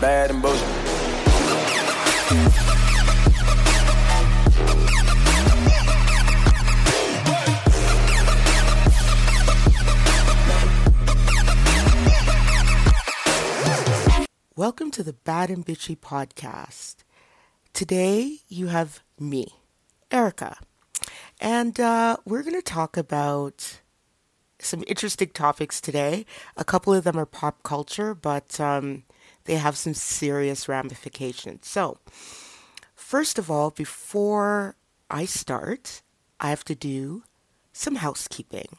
bad and bullshit. Welcome to the Bad and Bitchy podcast. Today you have me, Erica, and uh, we're going to talk about some interesting topics today. A couple of them are pop culture, but um, they have some serious ramifications. So, first of all, before I start, I have to do some housekeeping.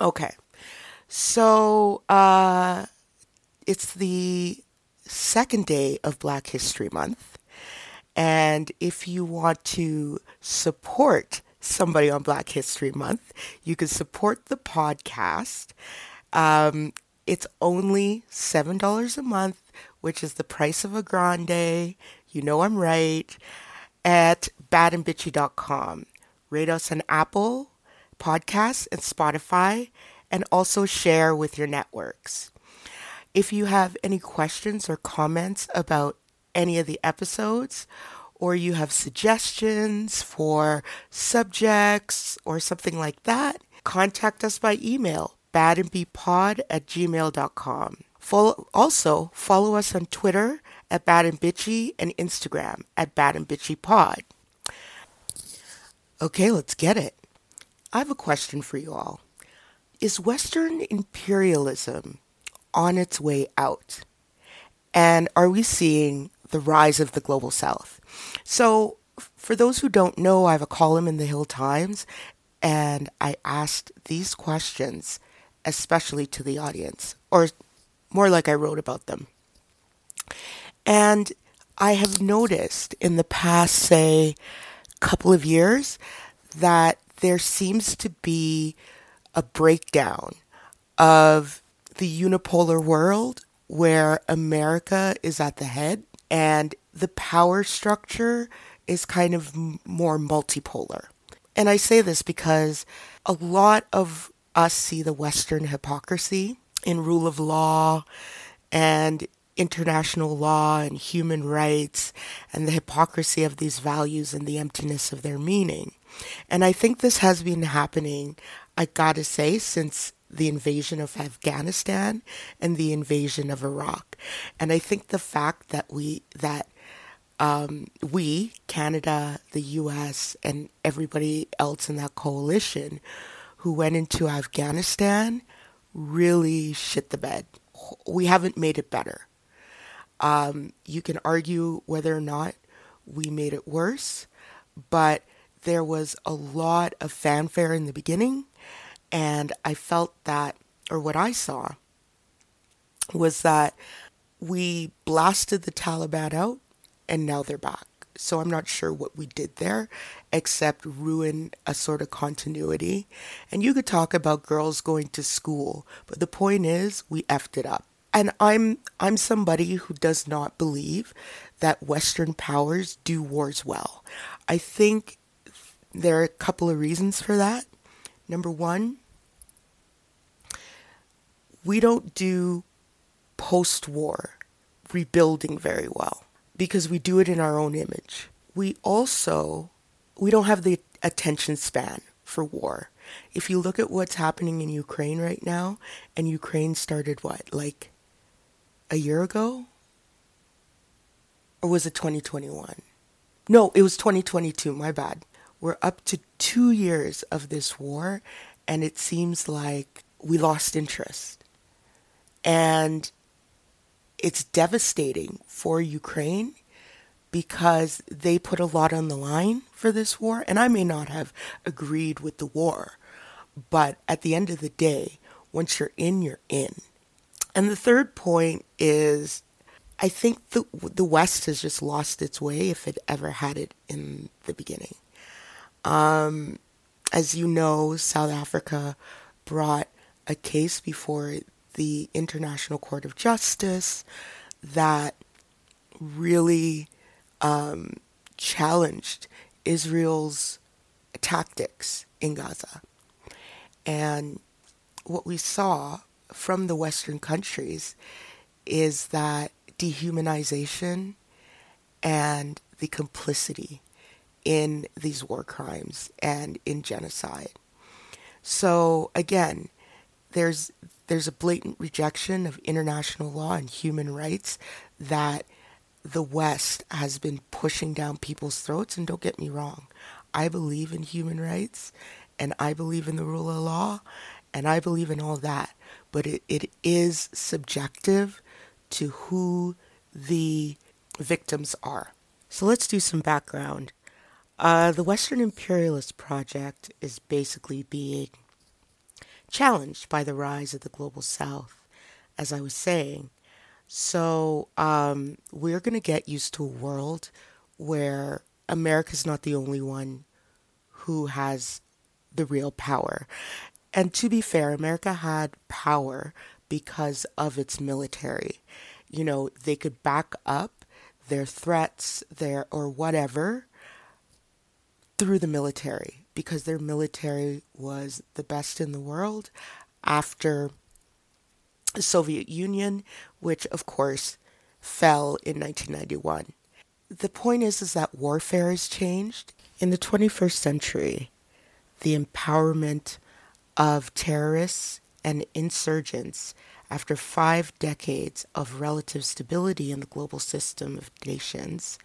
Okay, so uh, it's the second day of Black History Month. And if you want to support somebody on Black History Month, you can support the podcast. Um, it's only $7 a month, which is the price of a grande. You know I'm right. At badandbitchy.com. Rate us on Apple Podcasts and Spotify, and also share with your networks. If you have any questions or comments about any of the episodes, or you have suggestions for subjects or something like that, contact us by email, badandbpod at gmail.com. Follow, also, follow us on Twitter at badandbitchy and Instagram at badandbitchypod. Okay, let's get it. I have a question for you all. Is Western imperialism on its way out? And are we seeing the rise of the global south? So, for those who don't know, I have a column in the Hill Times, and I asked these questions, especially to the audience, or more like I wrote about them. And I have noticed in the past, say, couple of years that there seems to be a breakdown of the unipolar world where America is at the head and the power structure is kind of more multipolar. And I say this because a lot of us see the Western hypocrisy in rule of law and international law and human rights and the hypocrisy of these values and the emptiness of their meaning. And I think this has been happening, I gotta say, since the invasion of Afghanistan and the invasion of Iraq. And I think the fact that we, that um, we, Canada, the US, and everybody else in that coalition who went into Afghanistan really shit the bed. We haven't made it better. Um, you can argue whether or not we made it worse, but there was a lot of fanfare in the beginning, and I felt that, or what I saw, was that we blasted the Taliban out and now they're back. So I'm not sure what we did there except ruin a sort of continuity. And you could talk about girls going to school, but the point is we effed it up. And I'm I'm somebody who does not believe that western powers do wars well. I think there are a couple of reasons for that. Number 1, we don't do post-war rebuilding very well because we do it in our own image. We also we don't have the attention span for war. If you look at what's happening in Ukraine right now, and Ukraine started what, like a year ago? Or was it 2021? No, it was 2022, my bad. We're up to two years of this war, and it seems like we lost interest. And it's devastating for Ukraine because they put a lot on the line for this war. And I may not have agreed with the war, but at the end of the day, once you're in, you're in. And the third point is I think the, the West has just lost its way if it ever had it in the beginning. Um, as you know, South Africa brought a case before the International Court of Justice that really um, challenged Israel's tactics in Gaza. And what we saw from the Western countries is that dehumanization and the complicity in these war crimes and in genocide. So again, there's there's a blatant rejection of international law and human rights that the West has been pushing down people's throats. And don't get me wrong, I believe in human rights and I believe in the rule of law and I believe in all that. But it, it is subjective to who the victims are. So let's do some background. Uh, the Western Imperialist Project is basically being challenged by the rise of the global south, as I was saying. So um, we're going to get used to a world where America's not the only one who has the real power. And to be fair, America had power because of its military. You know, they could back up their threats, their or whatever through the military because their military was the best in the world after the Soviet Union, which of course fell in 1991. The point is is that warfare has changed. In the 21st century, the empowerment of terrorists and insurgents after five decades of relative stability in the global system of nations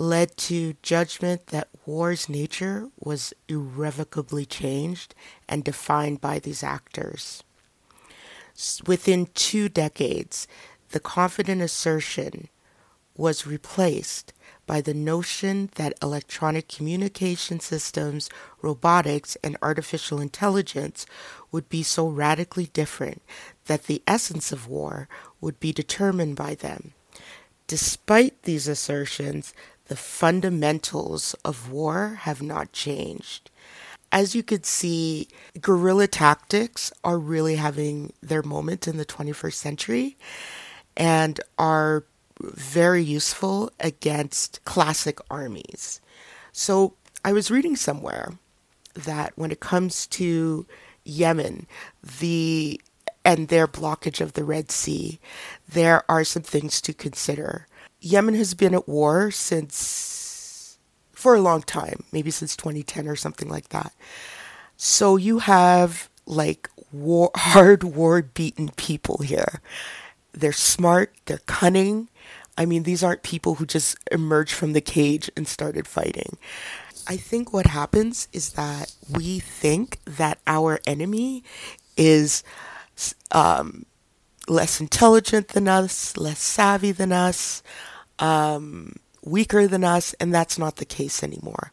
led to judgment that war's nature was irrevocably changed and defined by these actors. Within two decades, the confident assertion was replaced by the notion that electronic communication systems, robotics, and artificial intelligence would be so radically different that the essence of war would be determined by them. Despite these assertions, the fundamentals of war have not changed. As you could see, guerrilla tactics are really having their moment in the 21st century and are very useful against classic armies. So I was reading somewhere that when it comes to Yemen, the and their blockage of the Red Sea, there are some things to consider. Yemen has been at war since for a long time, maybe since 2010 or something like that. So you have like war, hard war beaten people here. They're smart, they're cunning. I mean, these aren't people who just emerged from the cage and started fighting. I think what happens is that we think that our enemy is um, less intelligent than us, less savvy than us, um, weaker than us, and that's not the case anymore.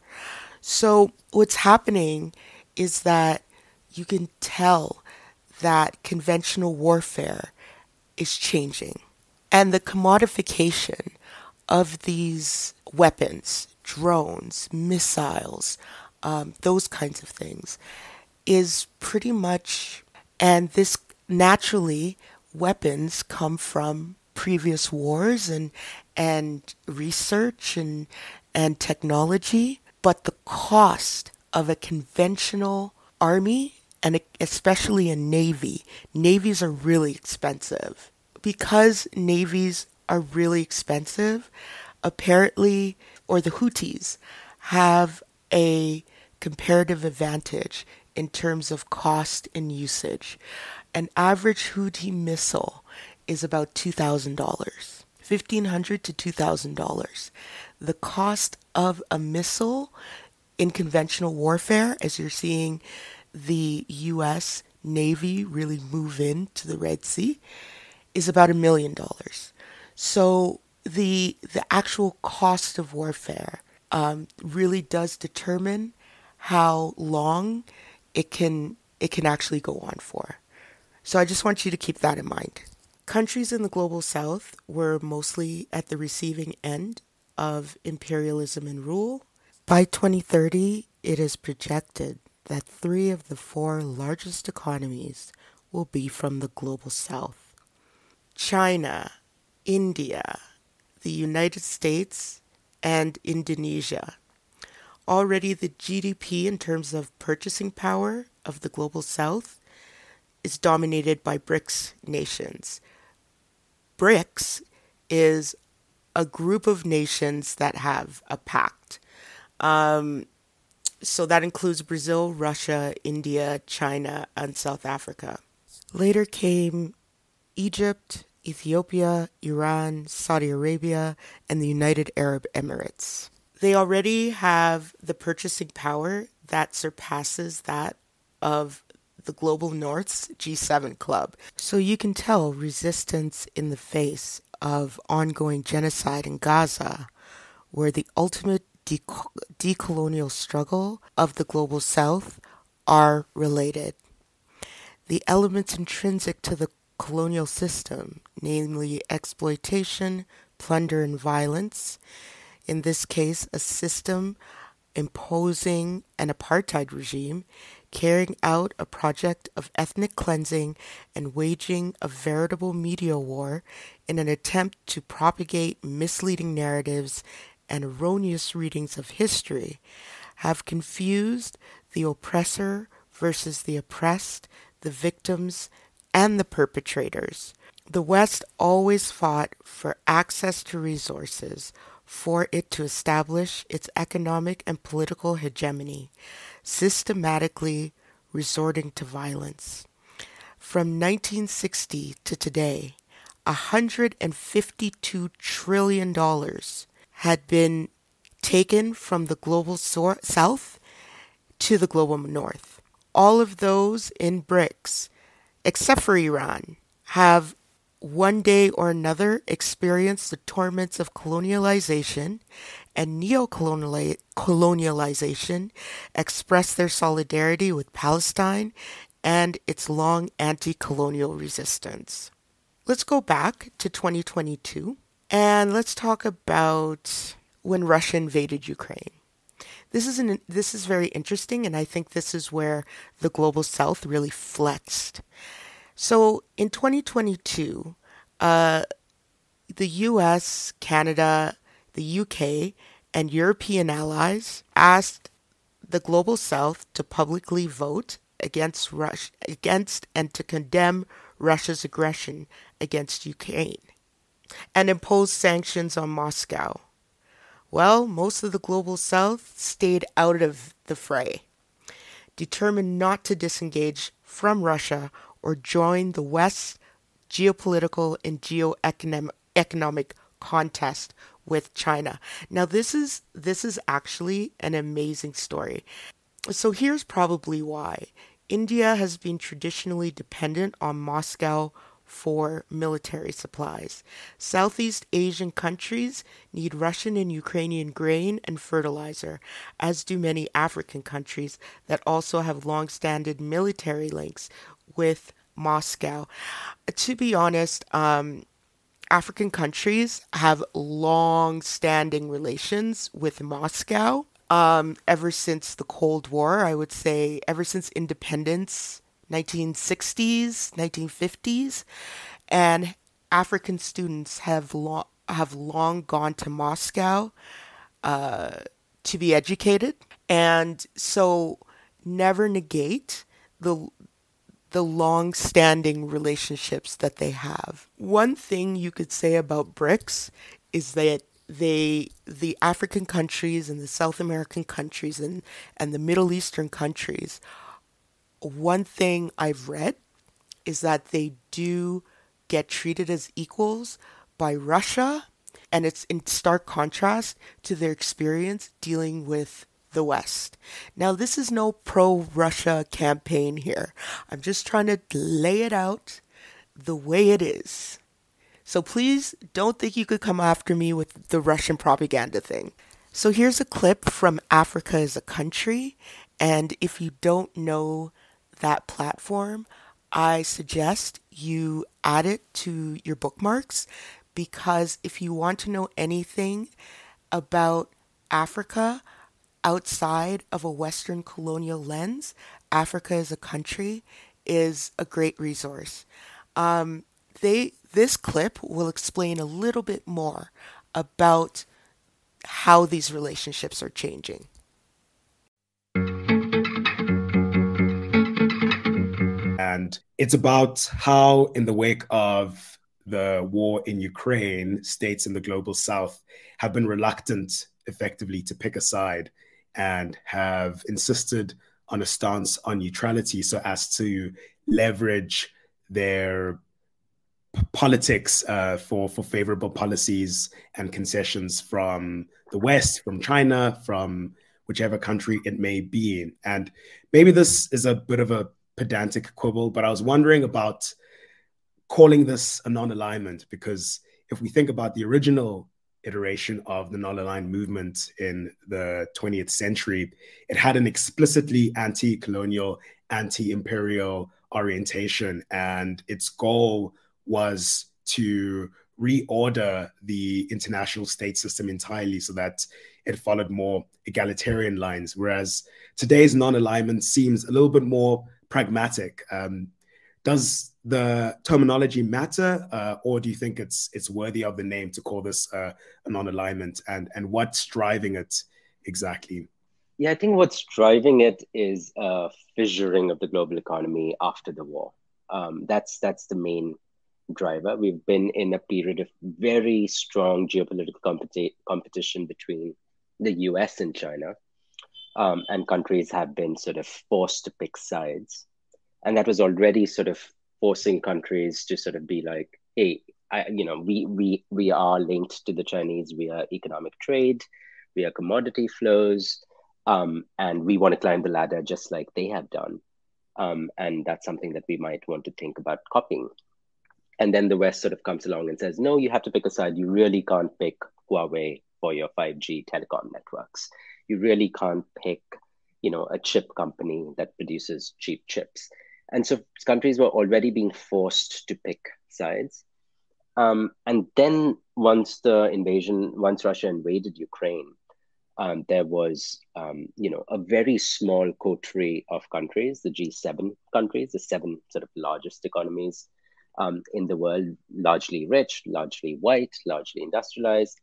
So, what's happening is that you can tell that conventional warfare is changing. And the commodification of these weapons, drones, missiles, um, those kinds of things, is pretty much, and this naturally, weapons come from previous wars and and research and and technology, but the cost of a conventional army and especially a navy, navies are really expensive. Because navies are really expensive, apparently, or the Houthis have a comparative advantage in terms of cost and usage. An average Houthi missile is about $2,000, 1,500 to $2,000. The cost of a missile in conventional warfare, as you're seeing the U.S. Navy really move into the Red Sea, is about a million dollars. So the the actual cost of warfare um, really does determine how long it can it can actually go on for. So I just want you to keep that in mind. Countries in the global south were mostly at the receiving end of imperialism and rule. By 2030, it is projected that three of the four largest economies will be from the global south China, India, the United States, and Indonesia. Already, the GDP in terms of purchasing power of the global south is dominated by BRICS nations, BRICS is a group of nations that have a pact. Um, so that includes Brazil, Russia, India, China, and South Africa. Later came Egypt, Ethiopia, Iran, Saudi Arabia, and the United Arab Emirates. They already have the purchasing power that surpasses that of the Global North's G7 club. So you can tell resistance in the face of ongoing genocide in Gaza, where the ultimate decolonial struggle of the global south are related. The elements intrinsic to the colonial system, namely exploitation, plunder, and violence, in this case, a system imposing an apartheid regime, carrying out a project of ethnic cleansing and waging a veritable media war in an attempt to propagate misleading narratives and erroneous readings of history, have confused the oppressor versus the oppressed, the victims, and the perpetrators. The West always fought for access to resources for it to establish its economic and political hegemony, systematically resorting to violence. From 1960 to today, $152 trillion had been taken from the global south to the global north. All of those in BRICS, except for Iran, have one day or another experienced the torments of colonialization and neo-colonialization, expressed their solidarity with Palestine and its long anti-colonial resistance. Let's go back to 2022 and let's talk about when Russia invaded Ukraine. This is an, this is very interesting, and I think this is where the global South really flexed. So in 2022, uh, the U.S., Canada, the U.K., and European allies asked the global South to publicly vote against Russia, against and to condemn Russia's aggression against Ukraine and impose sanctions on Moscow. Well, most of the global south stayed out of the fray, determined not to disengage from Russia or join the West's geopolitical and geoeconomic contest with China. Now this is this is actually an amazing story. So here's probably why. India has been traditionally dependent on Moscow for military supplies. Southeast Asian countries need Russian and Ukrainian grain and fertilizer, as do many African countries that also have long standing military links with Moscow. To be honest, um, African countries have long standing relations with Moscow. Um, ever since the Cold War, I would say, ever since independence 1960s, 1950s, and African students have long have long gone to Moscow uh, to be educated, and so never negate the the long-standing relationships that they have. One thing you could say about BRICS is that they the African countries and the South American countries and and the Middle Eastern countries one thing I've read is that they do get treated as equals by Russia, and it's in stark contrast to their experience dealing with the West. Now, this is no pro Russia campaign here. I'm just trying to lay it out the way it is. So please don't think you could come after me with the Russian propaganda thing. So here's a clip from Africa Is a Country. And if you don't know that platform, I suggest you add it to your bookmarks because if you want to know anything about Africa outside of a Western colonial lens, Africa Is a Country is a great resource. Um, they this clip will explain a little bit more about how these relationships are changing. And it's about how, in the wake of the war in Ukraine, states in the global south have been reluctant effectively to pick a side and have insisted on a stance on neutrality so as to leverage their politics uh, for for favorable policies and concessions from the West, from China, from whichever country it may be. And maybe this is a bit of a pedantic quibble, but I was wondering about calling this a non-alignment because if we think about the original iteration of the non-aligned movement in the 20th century, it had an explicitly anti-colonial, anti-imperial orientation, and its goal was to reorder the international state system entirely so that it followed more egalitarian lines. Whereas today's non alignment seems a little bit more pragmatic. Um, does the terminology matter, uh, or do you think it's it's worthy of the name to call this uh, a non-alignment? And and what's driving it exactly? Yeah, I think what's driving it is a fissuring of the global economy after the war. Um, that's that's the main driver. We've been in a period of very strong geopolitical competi- competition between the US and China. Um, and countries have been sort of forced to pick sides. And that was already sort of forcing countries to sort of be like, hey, I, you know, we, we, we are linked to the Chinese via economic trade, via commodity flows, um, and we want to climb the ladder just like they have done. Um, and that's something that we might want to think about copying and then the West sort of comes along and says, no, you have to pick a side. You really can't pick Huawei for your 5G telecom networks. You really can't pick, you know, a chip company that produces cheap chips. And so countries were already being forced to pick sides. Um, and then once the invasion, once Russia invaded Ukraine, um, there was, um, you know, a very small coterie of countries, the G7 countries, the seven sort of largest economies um, in the world, largely rich, largely white, largely industrialized.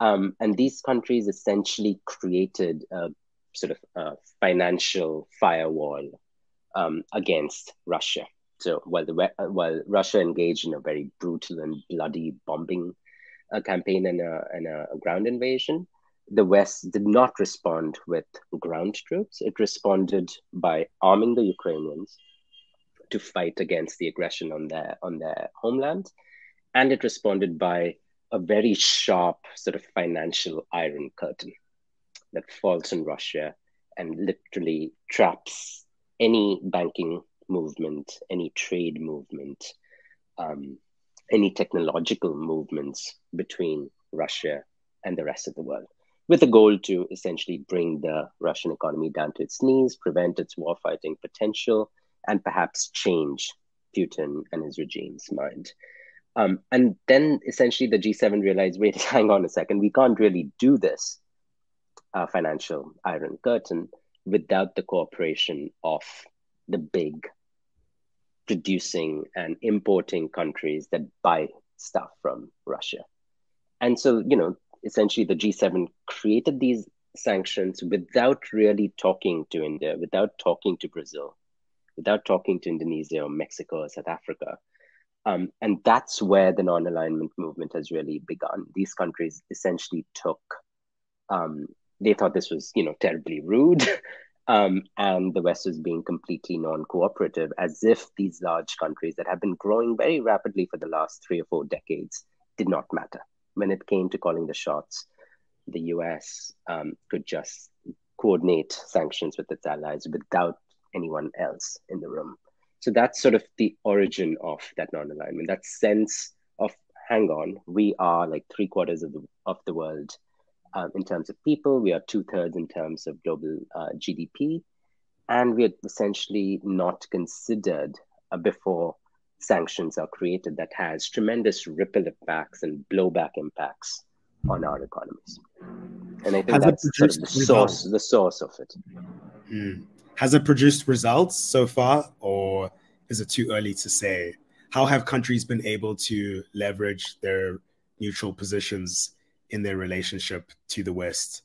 Um, and these countries essentially created a sort of a financial firewall um, against Russia. So while, the, while Russia engaged in a very brutal and bloody bombing uh, campaign and a, and a ground invasion, the West did not respond with ground troops. It responded by arming the Ukrainians, to fight against the aggression on their on their homeland, and it responded by a very sharp sort of financial iron curtain that falls on Russia and literally traps any banking movement, any trade movement, um, any technological movements between Russia and the rest of the world, with the goal to essentially bring the Russian economy down to its knees, prevent its warfighting potential, and perhaps change Putin and his regime's mind. Um, and then essentially the G7 realized wait, hang on a second, we can't really do this uh, financial iron curtain without the cooperation of the big producing and importing countries that buy stuff from Russia. And so, you know, essentially the G7 created these sanctions without really talking to India, without talking to Brazil, without talking to Indonesia or Mexico or South Africa. Um, and that's where the non alignment movement has really begun. These countries essentially took, um, they thought this was, you know, terribly rude. um, and the West was being completely non cooperative, as if these large countries that have been growing very rapidly for the last three or four decades did not matter. When it came to calling the shots, the US um, could just coordinate sanctions with its allies without anyone else in the room. So that's sort of the origin of that non-alignment, that sense of hang on, we are like three quarters of the of the world um, in terms of people, we are two thirds in terms of global uh, GDP, and we are essentially not considered uh, before sanctions are created that has tremendous ripple impacts and blowback impacts on our economies. And I think has that's sort of the source, the source of it. Mm. Has it produced results so far, or is it too early to say? How have countries been able to leverage their neutral positions in their relationship to the West?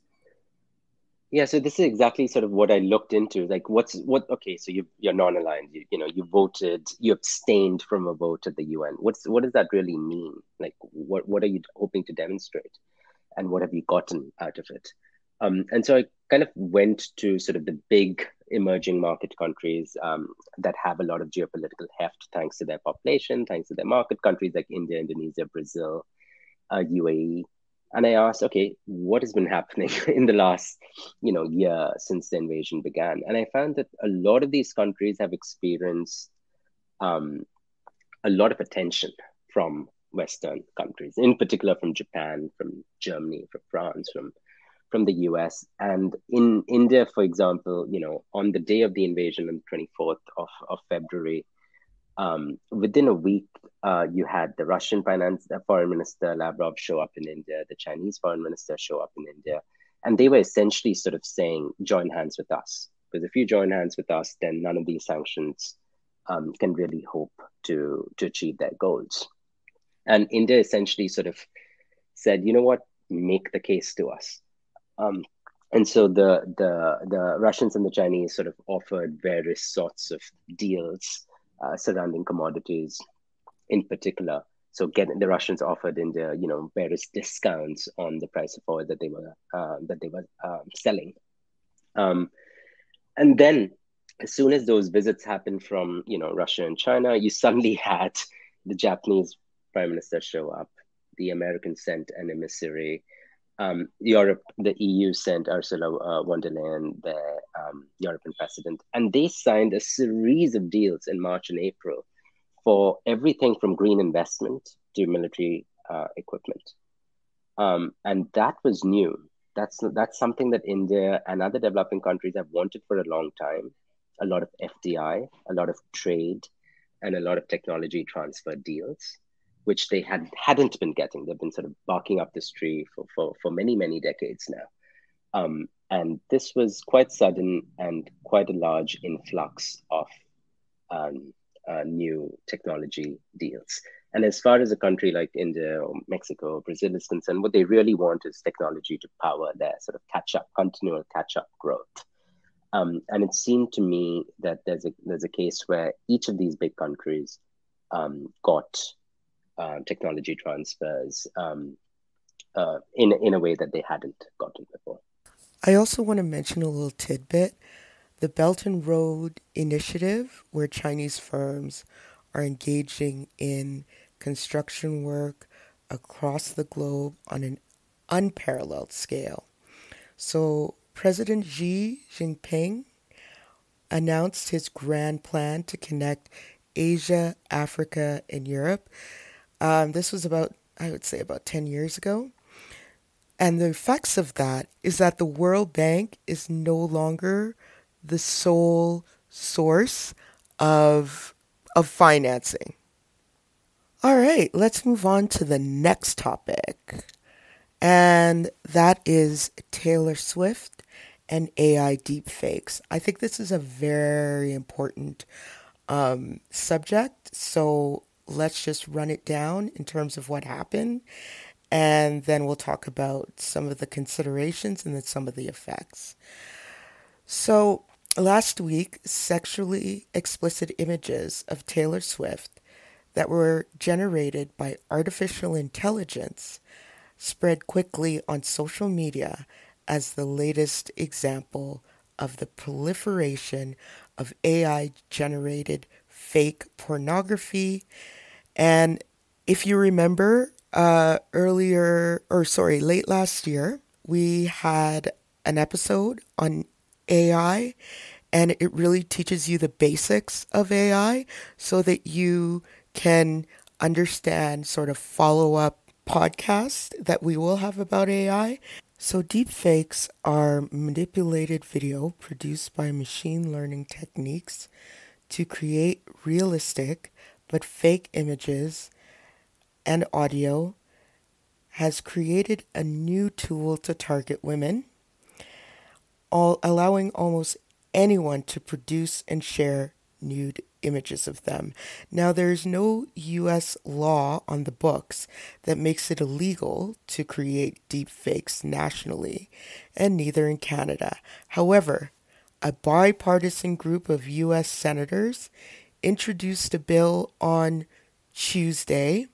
Yeah, so this is exactly sort of what I looked into. Like, what's what? Okay, so you you're non-aligned. You you know you voted, you abstained from a vote at the UN. What's what does that really mean? Like, what what are you hoping to demonstrate, and what have you gotten out of it? Um, and so I kind of went to sort of the big emerging market countries um, that have a lot of geopolitical heft, thanks to their population, thanks to their market countries like India, Indonesia, Brazil, uh, UAE, and I asked, okay, what has been happening in the last, you know, year since the invasion began? And I found that a lot of these countries have experienced um, a lot of attention from Western countries, in particular from Japan, from Germany, from France, from from the US. And in India, for example, you know, on the day of the invasion on the 24th of, of February, um, within a week, uh, you had the Russian finance, the foreign minister Lavrov show up in India, the Chinese foreign minister show up in India, and they were essentially sort of saying, "Join hands with us," because if you join hands with us, then none of these sanctions um, can really hope to to achieve their goals. And India essentially sort of said, "You know what? Make the case to us." Um, and so the the the Russians and the Chinese sort of offered various sorts of deals uh, surrounding commodities in particular. So getting the Russians offered India, you know, various discounts on the price of oil that they were uh, that they were um, selling. Um, and then, as soon as those visits happened from you know Russia and China, you suddenly had the Japanese prime minister show up. The Americans sent an emissary um, Europe, the EU sent Ursula uh, von der Leyen, the um, European president, and they signed a series of deals in March and April for everything from green investment to military uh, equipment. Um, and that was new. That's that's something that India and other developing countries have wanted for a long time. A lot of FDI, a lot of trade, and a lot of technology transfer deals which they had hadn't been getting. They've been sort of barking up this tree for for, for many many decades now. Um, and this was quite sudden and quite a large influx of um, uh, new technology deals. And as far as a country like India or Mexico or Brazil is concerned, what they really want is technology to power their sort of catch up, continual catch up growth. Um, and it seemed to me that there's a there's a case where each of these big countries um, got uh, technology transfers um, uh, in in a way that they hadn't gotten before. I also want to mention a little tidbit: the Belt and Road Initiative, where Chinese firms are engaging in construction work across the globe on an unparalleled scale. So, President Xi Jinping announced his grand plan to connect Asia, Africa, and Europe um, this was about, I would say, about 10 years ago. And the effects of that is that the World Bank is no longer the sole source of, of financing. All right, let's move on to the next topic. And that is Taylor Swift and AI deepfakes. I think this is a very important um, subject. So let's just run it down in terms of what happened. And then we'll talk about some of the considerations and then some of the effects. So, last week, sexually explicit images of Taylor Swift that were generated by artificial intelligence spread quickly on social media as the latest example of the proliferation of AI generated fake pornography. And if you remember, uh, earlier, or sorry, late last year, we had an episode on AI, and it really teaches you the basics of AI so that you can understand sort of follow up podcast that we will have about AI. So, deepfakes are manipulated video produced by machine learning techniques to create realistic but fake images and audio has created a new tool to target women, all, allowing almost anyone to produce and share nude images of them. Now, there's no US law on the books that makes it illegal to create deep fakes nationally, and neither in Canada. However, a bipartisan group of US senators introduced a bill on Tuesday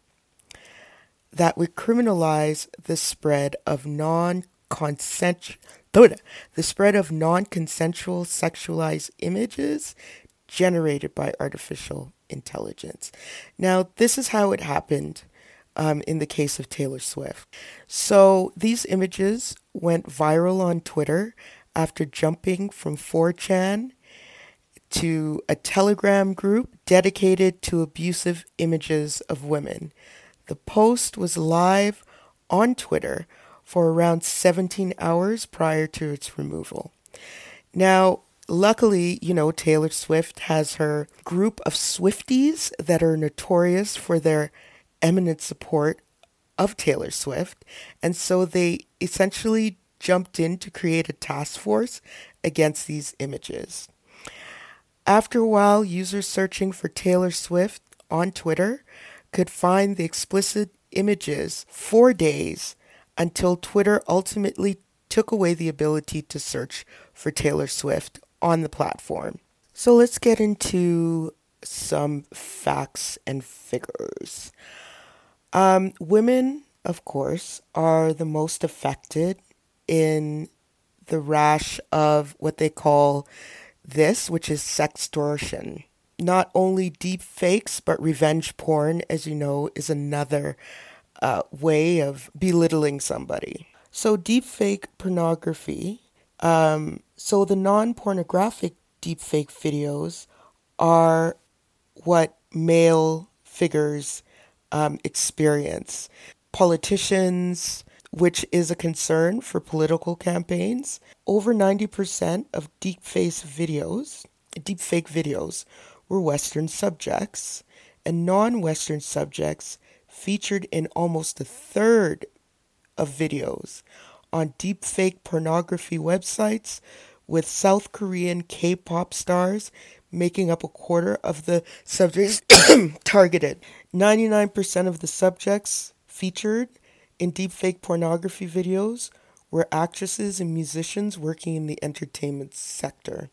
that would criminalize the spread of non consensual the spread of non-consensual sexualized images generated by artificial intelligence. Now, this is how it happened um, in the case of Taylor Swift. So these images went viral on Twitter after jumping from 4chan to a Telegram group dedicated to abusive images of women. The post was live on Twitter for around 17 hours prior to its removal. Now, luckily, you know, Taylor Swift has her group of Swifties that are notorious for their eminent support of Taylor Swift. And so they essentially jumped in to create a task force against these images. After a while, users searching for Taylor Swift on Twitter could find the explicit images for days until Twitter ultimately took away the ability to search for Taylor Swift on the platform. So let's get into some facts and figures. Um, women, of course, are the most affected in the rash of what they call this, which is sextortion. Not only deep fakes, but revenge porn, as you know, is another uh, way of belittling somebody. So, deepfake pornography. Um, so, the non pornographic deepfake videos are what male figures um, experience. Politicians, which is a concern for political campaigns. Over 90% of deepfake videos, deepfake videos, were Western subjects, and non-Western subjects featured in almost a third of videos on deepfake pornography websites, with South Korean K-pop stars making up a quarter of the subjects targeted. 99% of the subjects featured in deepfake pornography videos were actresses and musicians working in the entertainment sector.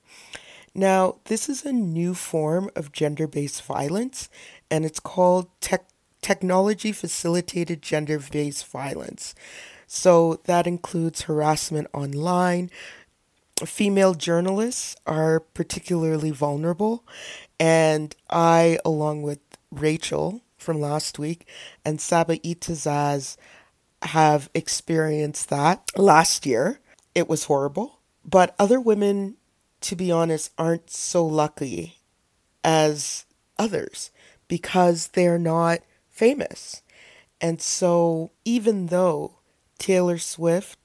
Now, this is a new form of gender based violence, and it's called tech- technology facilitated gender based violence. So that includes harassment online. Female journalists are particularly vulnerable, and I, along with Rachel from last week and Saba Eitizaz, have experienced that last year. It was horrible. But other women, to be honest, aren't so lucky as others because they're not famous. And so, even though Taylor Swift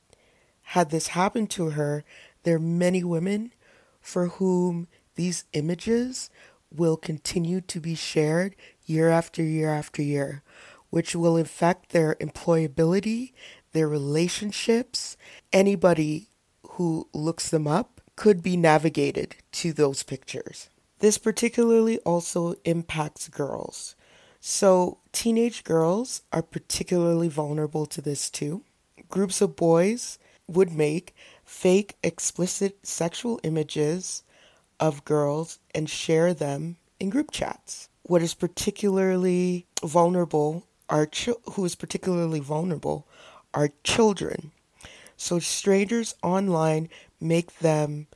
had this happen to her, there are many women for whom these images will continue to be shared year after year after year which will affect their employability, their relationships. Anybody who looks them up could be navigated to those pictures. This particularly also impacts girls. So, teenage girls are particularly vulnerable to this too. Groups of boys would make fake, explicit sexual images of girls and share them in group chats. What is particularly vulnerable are who is particularly vulnerable are children. So strangers online make them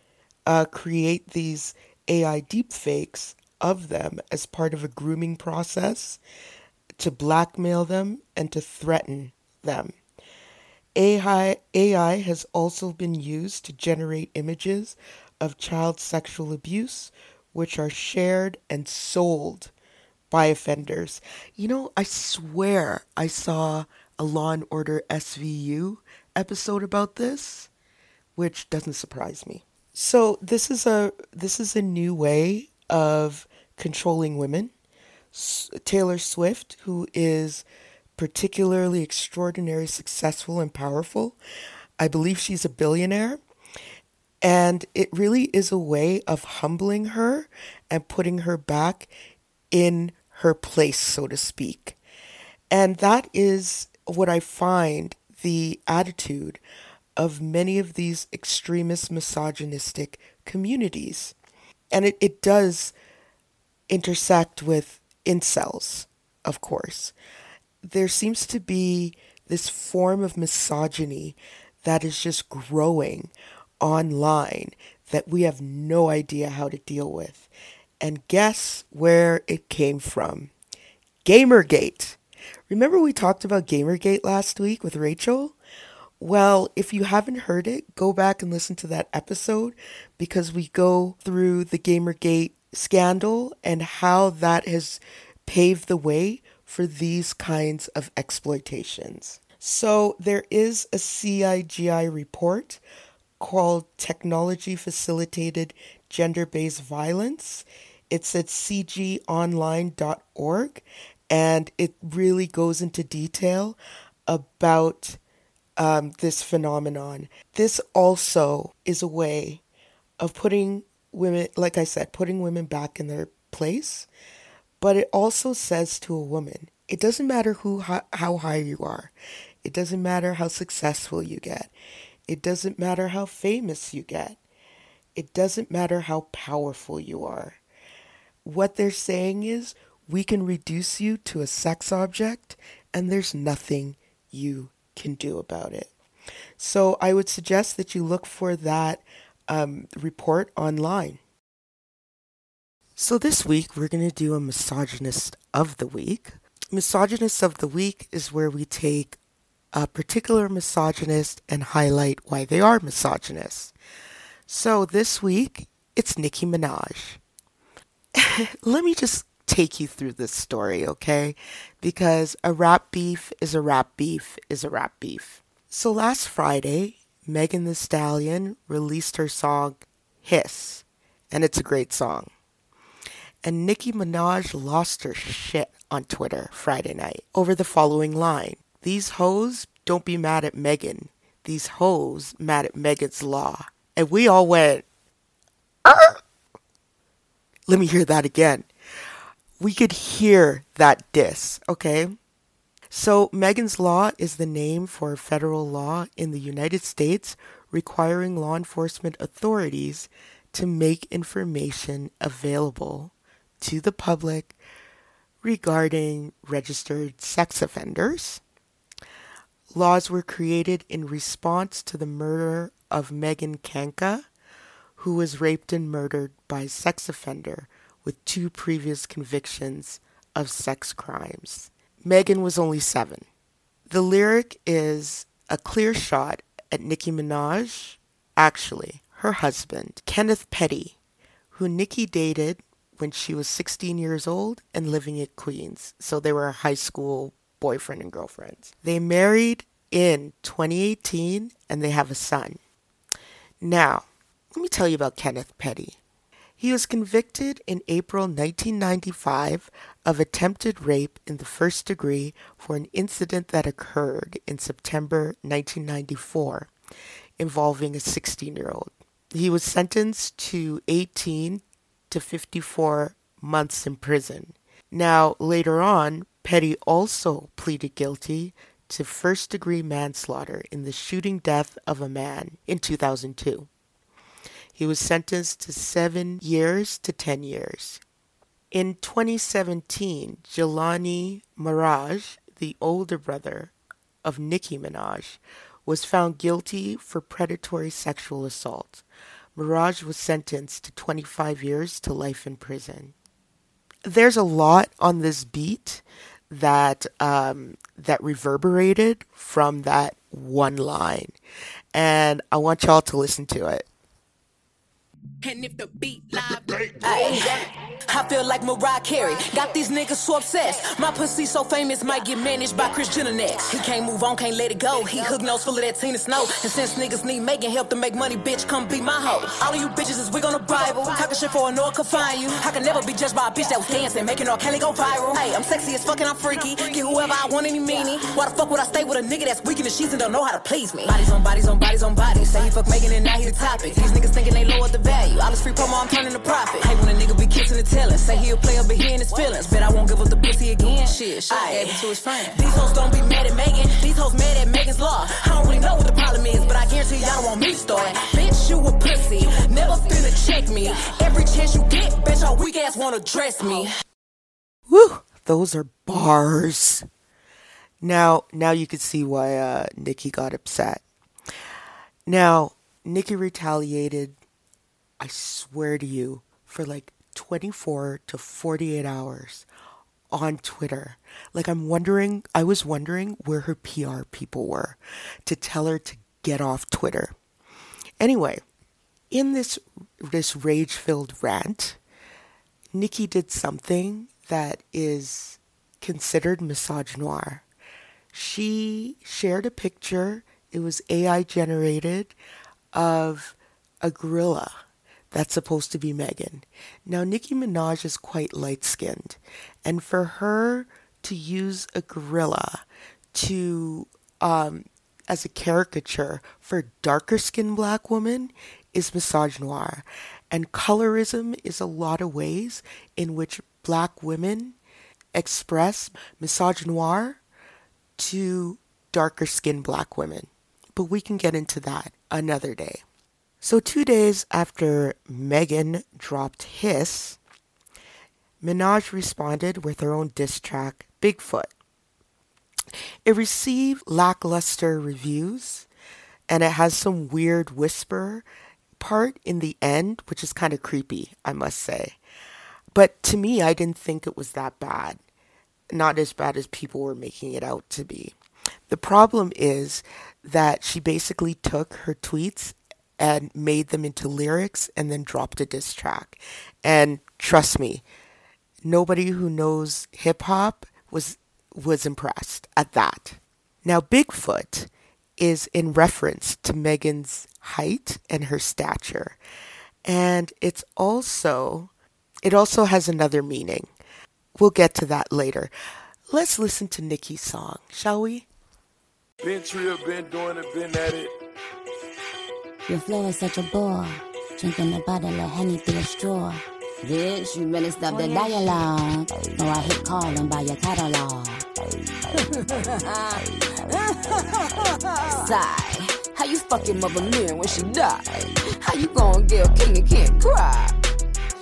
uh, create these AI deepfakes of them as part of a grooming process to blackmail them and to threaten them. AI, AI has also been used to generate images of child sexual abuse, which are shared and sold by offenders. You know, I swear I saw a Law and Order SVU episode about this, which doesn't surprise me. So this is a this is a new way of controlling women. S- Taylor Swift, who is particularly extraordinary, successful, and powerful, I believe she's a billionaire, And it really is a way of humbling her and putting her back in her place, so to speak. And that is what I find the attitude of many of these extremist misogynistic communities. And it, it does intersect with incels, of course. There seems to be this form of misogyny that is just growing online that we have no idea how to deal with. And guess where it came from? Gamergate. Remember we talked about Gamergate last week with Rachel? Well, if you haven't heard it, go back and listen to that episode because we go through the Gamergate scandal and how that has paved the way for these kinds of exploitations. So, there is a CIGI report called Technology Facilitated Gender Based Violence. It's at cigionline.org and it really goes into detail about um, this phenomenon. This also is a way of putting women, like I said, putting women back in their place. But it also says to a woman, it doesn't matter who how high you are. It doesn't matter how successful you get. It doesn't matter how famous you get. It doesn't matter how powerful you are. What they're saying is we can reduce you to a sex object and there's nothing you can do about it. So I would suggest that you look for that um, report online. So this week we're going to do a misogynist of the week. Misogynist of the week is where we take a particular misogynist and highlight why they are misogynists. So this week it's Nicki Minaj. Let me just take you through this story, okay? Because a rap beef is a rap beef is a rap beef. So last Friday, Megan Thee Stallion released her song Hiss, and it's a great song. And Nicki Minaj lost her shit on Twitter Friday night over the following line These hoes don't be mad at Megan. These hoes mad at Megan's law. And we all went, Arr! let me hear that again we could hear that diss, okay? So, Megan's Law is the name for federal law in the United States requiring law enforcement authorities to make information available to the public regarding registered sex offenders. Laws were created in response to the murder of Megan Kanka, who was raped and murdered by a sex offender with two previous convictions of sex crimes. Megan was only seven. The lyric is a clear shot at Nicki Minaj, actually, her husband, Kenneth Petty, who Nicki dated when she was 16 years old and living at Queens. So they were high school boyfriend and girlfriend. They married in 2018 and they have a son. Now, let me tell you about Kenneth Petty. He was convicted in April 1995 of attempted rape in the first degree for an incident that occurred in September 1994 involving a 16 year old. He was sentenced to 18 to 54 months in prison. Now, later on, Petty also pleaded guilty to first degree manslaughter in the shooting death of a man in 2002. He was sentenced to seven years to 10 years. In 2017, Jelani Maraj, the older brother of Nicki Minaj, was found guilty for predatory sexual assault. Maraj was sentenced to 25 years to life in prison. There's a lot on this beat that um, that reverberated from that one line, and I want y'all to listen to it. And if the beat live, I feel like Mariah Carey. Got these niggas so obsessed. My pussy so famous, might get managed by Kris Jenner next. He can't move on, can't let it go. He hook nose full of that Tina Snow. And since niggas need making help to make money, bitch, come be my hoe. All of you bitches is wig on the Bible. We talking shit for a no can find you. I can never be judged by a bitch that was dancing, making all Kelly go viral. Hey, I'm sexy as fucking, I'm freaky. Get whoever I want any meaning. Why the fuck would I stay with a nigga that's weak in the sheets and don't know how to please me? Bodies on bodies on bodies on bodies. Say he fuck Megan and now he the topic. These niggas thinking they lower the value. All this free promo, I'm turning to profit. Hey, when a nigga be kissing and telling, say he'll play up, but he in his feelings. Bet I won't give up the pussy again. Shit, shit, gave it to his friend. These hoes don't be mad at Megan. These hoes mad at Megan's law. I don't really know what the problem is, but I guarantee y'all don't want me started. Bitch, you a pussy. Never finna check me. Every chance you get, bitch, your weak ass wanna dress me. Woo! Those are bars. Now, now you can see why uh, Nicki got upset. Now, Nicki retaliated, I swear to you, for like 24 to 48 hours on Twitter. Like, I'm wondering, I was wondering where her PR people were to tell her to get off Twitter. Anyway, in this, this rage filled rant, Nicki did something that is considered misogynoir. She shared a picture, it was AI generated, of a gorilla that's supposed to be Megan. Now, Nicki Minaj is quite light skinned, and for her to use a gorilla to um, as a caricature for darker skinned black woman is misogynoir. And colorism is a lot of ways in which black women express misogynoir to darker skinned black women. But we can get into that another day. So, two days after Megan dropped Hiss, Minaj responded with her own diss track, Bigfoot. It received lackluster reviews and it has some weird whisper part in the end, which is kind of creepy, I must say. But to me, I didn't think it was that bad. Not as bad as people were making it out to be. The problem is that she basically took her tweets and made them into lyrics and then dropped a diss track. And trust me, nobody who knows hip hop was was impressed at that. Now Bigfoot is in reference to Megan's height and her stature. And it's also it also has another meaning. We'll get to that later. Let's listen to Nicki's song, shall we? Been been doing it, been at it. Your flow is such a bore. Drinking a bottle of honey through a straw. Bitch, you better stop the dialogue. Or I hit calling by your catalog. Sigh. How you fucking mother man when she die? How you gonna get a king and can't cry?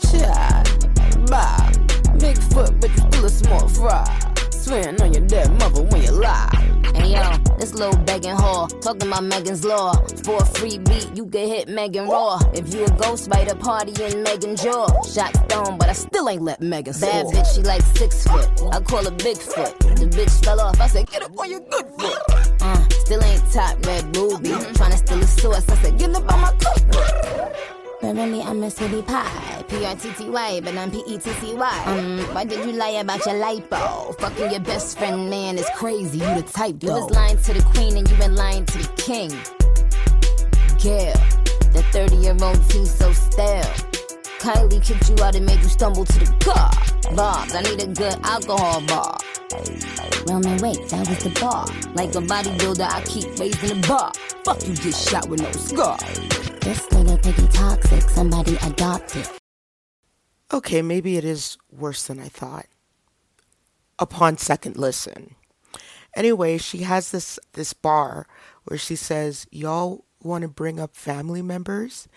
Child, bye. Big foot, but you still a small fry. Swearing on your dead mother when you lie. Hey yo, little begging whore, talking about Megan's law. For a free beat, you can hit Megan raw. If you a ghost the party in Megan jaw. Shot stone, but I still ain't let Megan Bad soar. bitch, she like six foot. I call her Bigfoot. The bitch fell off, I said, get up on your good foot. Uh, still ain't top red booby. Tryna steal a source, I said, get up on my cookbook. But really, I'm a city pie. P-R-T-T-Y, but I'm P-E-T-C-Y. Um, why did you lie about your lipo? Fucking your best friend, man, is crazy. You the type, though. You was lying to the queen and you been lying to the king. Gail, the 30-year-old tea so stale. Kylie kicked you out and made you stumble to the car. Bobs, I need a good alcohol bar. Roman, wait, that was the bar. Like a bodybuilder, I keep raising the bar. Fuck you, get shot with no scar. This nigga pretty toxic, somebody adopted. Okay, maybe it is worse than I thought. Upon second listen. Anyway, she has this this bar where she says, Y'all want to bring up family members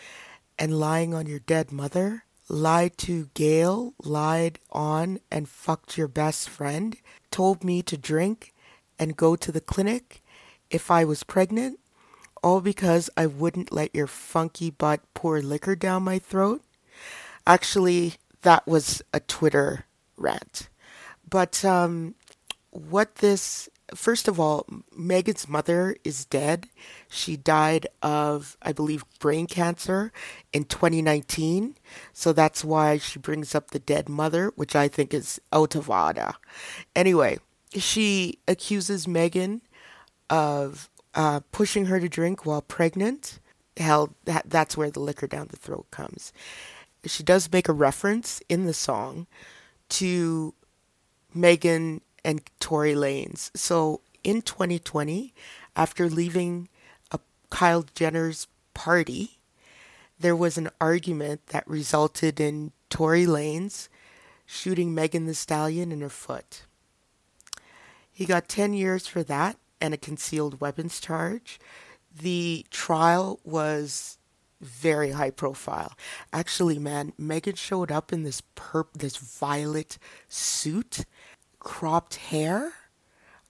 and lying on your dead mother? Lied to Gail, lied on and fucked your best friend, told me to drink and go to the clinic if I was pregnant, all because I wouldn't let your funky butt pour liquor down my throat. Actually, that was a Twitter rant. But um, what this first of all, Megan's mother is dead. She died of, I believe, brain cancer in 2019. So that's why she brings up the dead mother, which I think is out of order. Anyway, she accuses Megan of uh, pushing her to drink while pregnant. Hell, that, that's where the liquor down the throat comes. She does make a reference in the song to Megan and Tory Lanez. So in 2020, after leaving a Kylie Jenner's party, there was an argument that resulted in Tory Lanez shooting Megan Thee Stallion in her foot. He got 10 years for that and a concealed weapons charge. The trial was very high profile. Actually, man, Megan showed up in this perp this violet suit, cropped hair.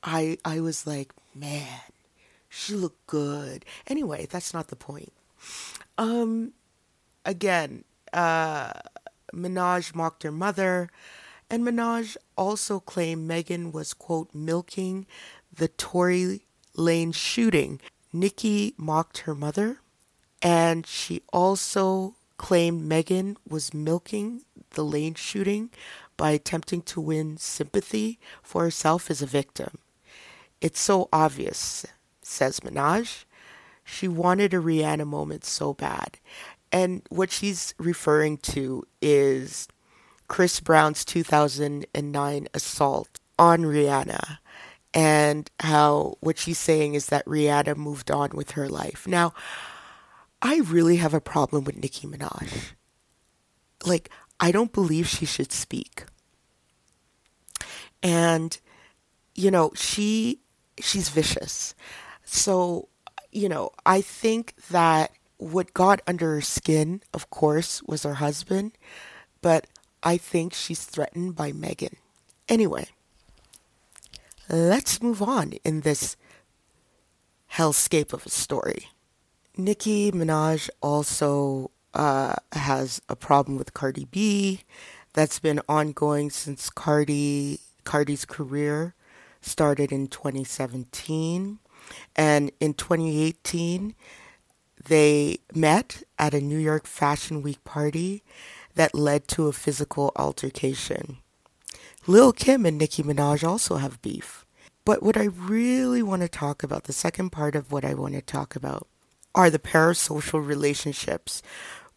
I I was like, man, she looked good. Anyway, that's not the point. Um again, uh Minaj mocked her mother, and Minaj also claimed Megan was quote milking the Tory Lane shooting. Nicki mocked her mother and she also claimed Megan was milking the Lane shooting by attempting to win sympathy for herself as a victim. It's so obvious, says Minaj. She wanted a Rihanna moment so bad. And what she's referring to is Chris Brown's 2009 assault on Rihanna and how what she's saying is that Rihanna moved on with her life. Now, I really have a problem with Nicki Minaj. Like, I don't believe she should speak. And, you know, she she's vicious. So, you know, I think that what got under her skin, of course, was her husband, but I think she's threatened by Megan. Anyway, let's move on in this hellscape of a story. Nicki Minaj also uh, has a problem with Cardi B that's been ongoing since Cardi Cardi's career started in 2017. And in 2018, they met at a New York Fashion Week party that led to a physical altercation. Lil Kim and Nicki Minaj also have beef. But what I really want to talk about, the second part of what I want to talk about, are the parasocial relationships,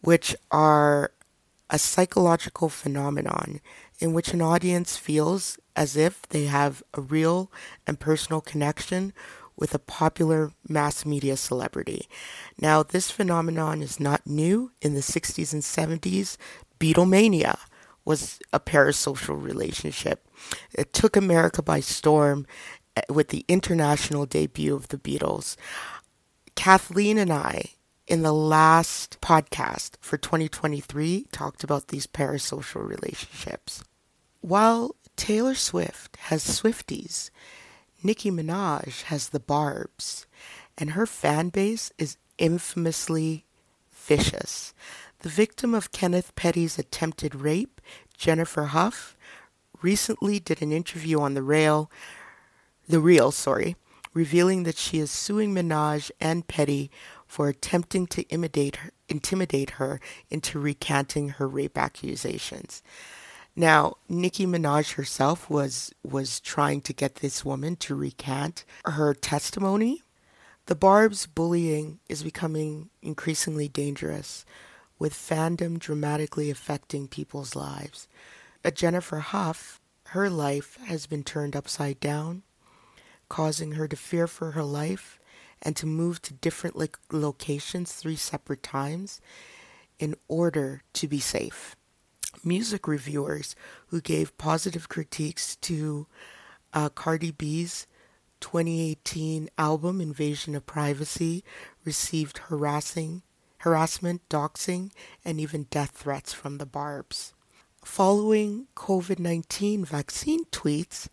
which are a psychological phenomenon in which an audience feels as if they have a real and personal connection with a popular mass media celebrity. Now, this phenomenon is not new. In the 60s and 70s, Beatlemania was a parasocial relationship. It took America by storm eh, with the international debut of the Beatles. Kathleen and I, in the last podcast for 2023, talked about these parasocial relationships. While Taylor Swift has Swifties, Nicki Minaj has the Barbs, and her fan base is infamously vicious. The victim of Kenneth Petty's attempted rape, Jennifer Hough, recently did an interview on the rail, the real, sorry, revealing that she is suing Minaj and Petty for attempting to intimidate her, intimidate her into recanting her rape accusations. Now, Nicki Minaj herself was was trying to get this woman to recant her testimony. The Barb's bullying is becoming increasingly dangerous, with fandom dramatically affecting people's lives. At Jennifer Hough, her life has been turned upside down causing her to fear for her life and to move to different lo- locations three separate times in order to be safe. Music reviewers who gave positive critiques to uh, Cardi B's 2018 album Invasion of Privacy received harassing, harassment, doxing, and even death threats from the Barbs. Following COVID 19 vaccine tweets,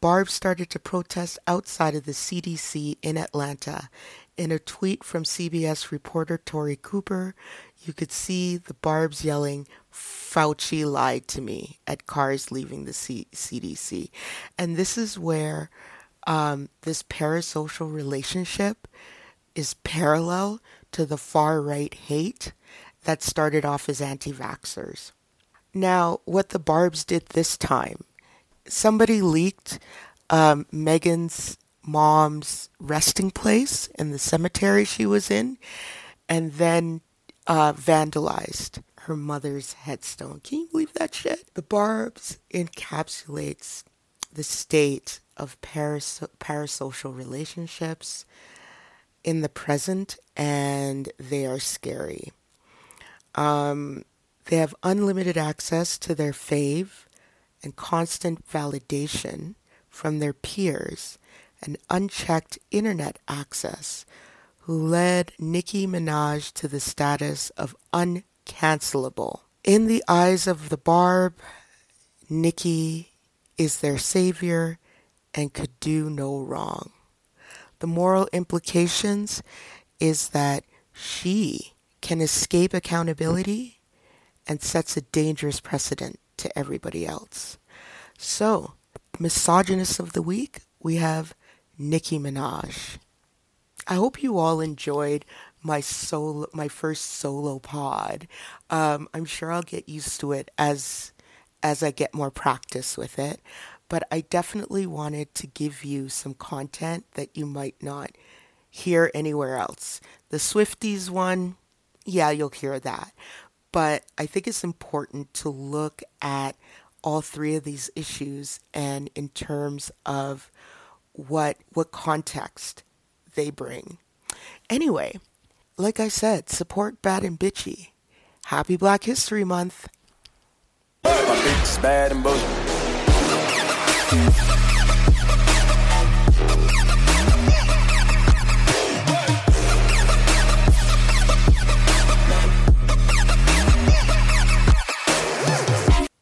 Barbs started to protest outside of the CDC in Atlanta. In a tweet from CBS reporter Tori Cooper, you could see the Barbs yelling, Fauci lied to me at cars leaving the C- CDC. And this is where um, this parasocial relationship is parallel to the far right hate that started off as anti vaxxers. Now, what the Barbs did this time, somebody leaked um, Megan's mom's resting place in the cemetery she was in, and then uh, vandalized her mother's headstone. Can you believe that shit? The Barbs encapsulates the state of paras- parasocial relationships in the present, and they are scary. Um, they have unlimited access to their fave and constant validation from their peers and unchecked internet access who led Nicki Minaj to the status of uncancelable. In the eyes of the Barb, Nicki is their savior and could do no wrong. The moral implications is that she can escape accountability and sets a dangerous precedent to everybody else. So, misogynist of the week, we have Nicki Minaj. I hope you all enjoyed my solo, my first solo pod. Um, I'm sure I'll get used to it as as I get more practice with it. But I definitely wanted to give you some content that you might not hear anywhere else. The Swifties one, yeah, you'll hear that. But I think it's important to look at all three of these issues and in terms of what what context they bring. Anyway, like I said, support Bad and Bitchy. Happy Black History Month. Yeah.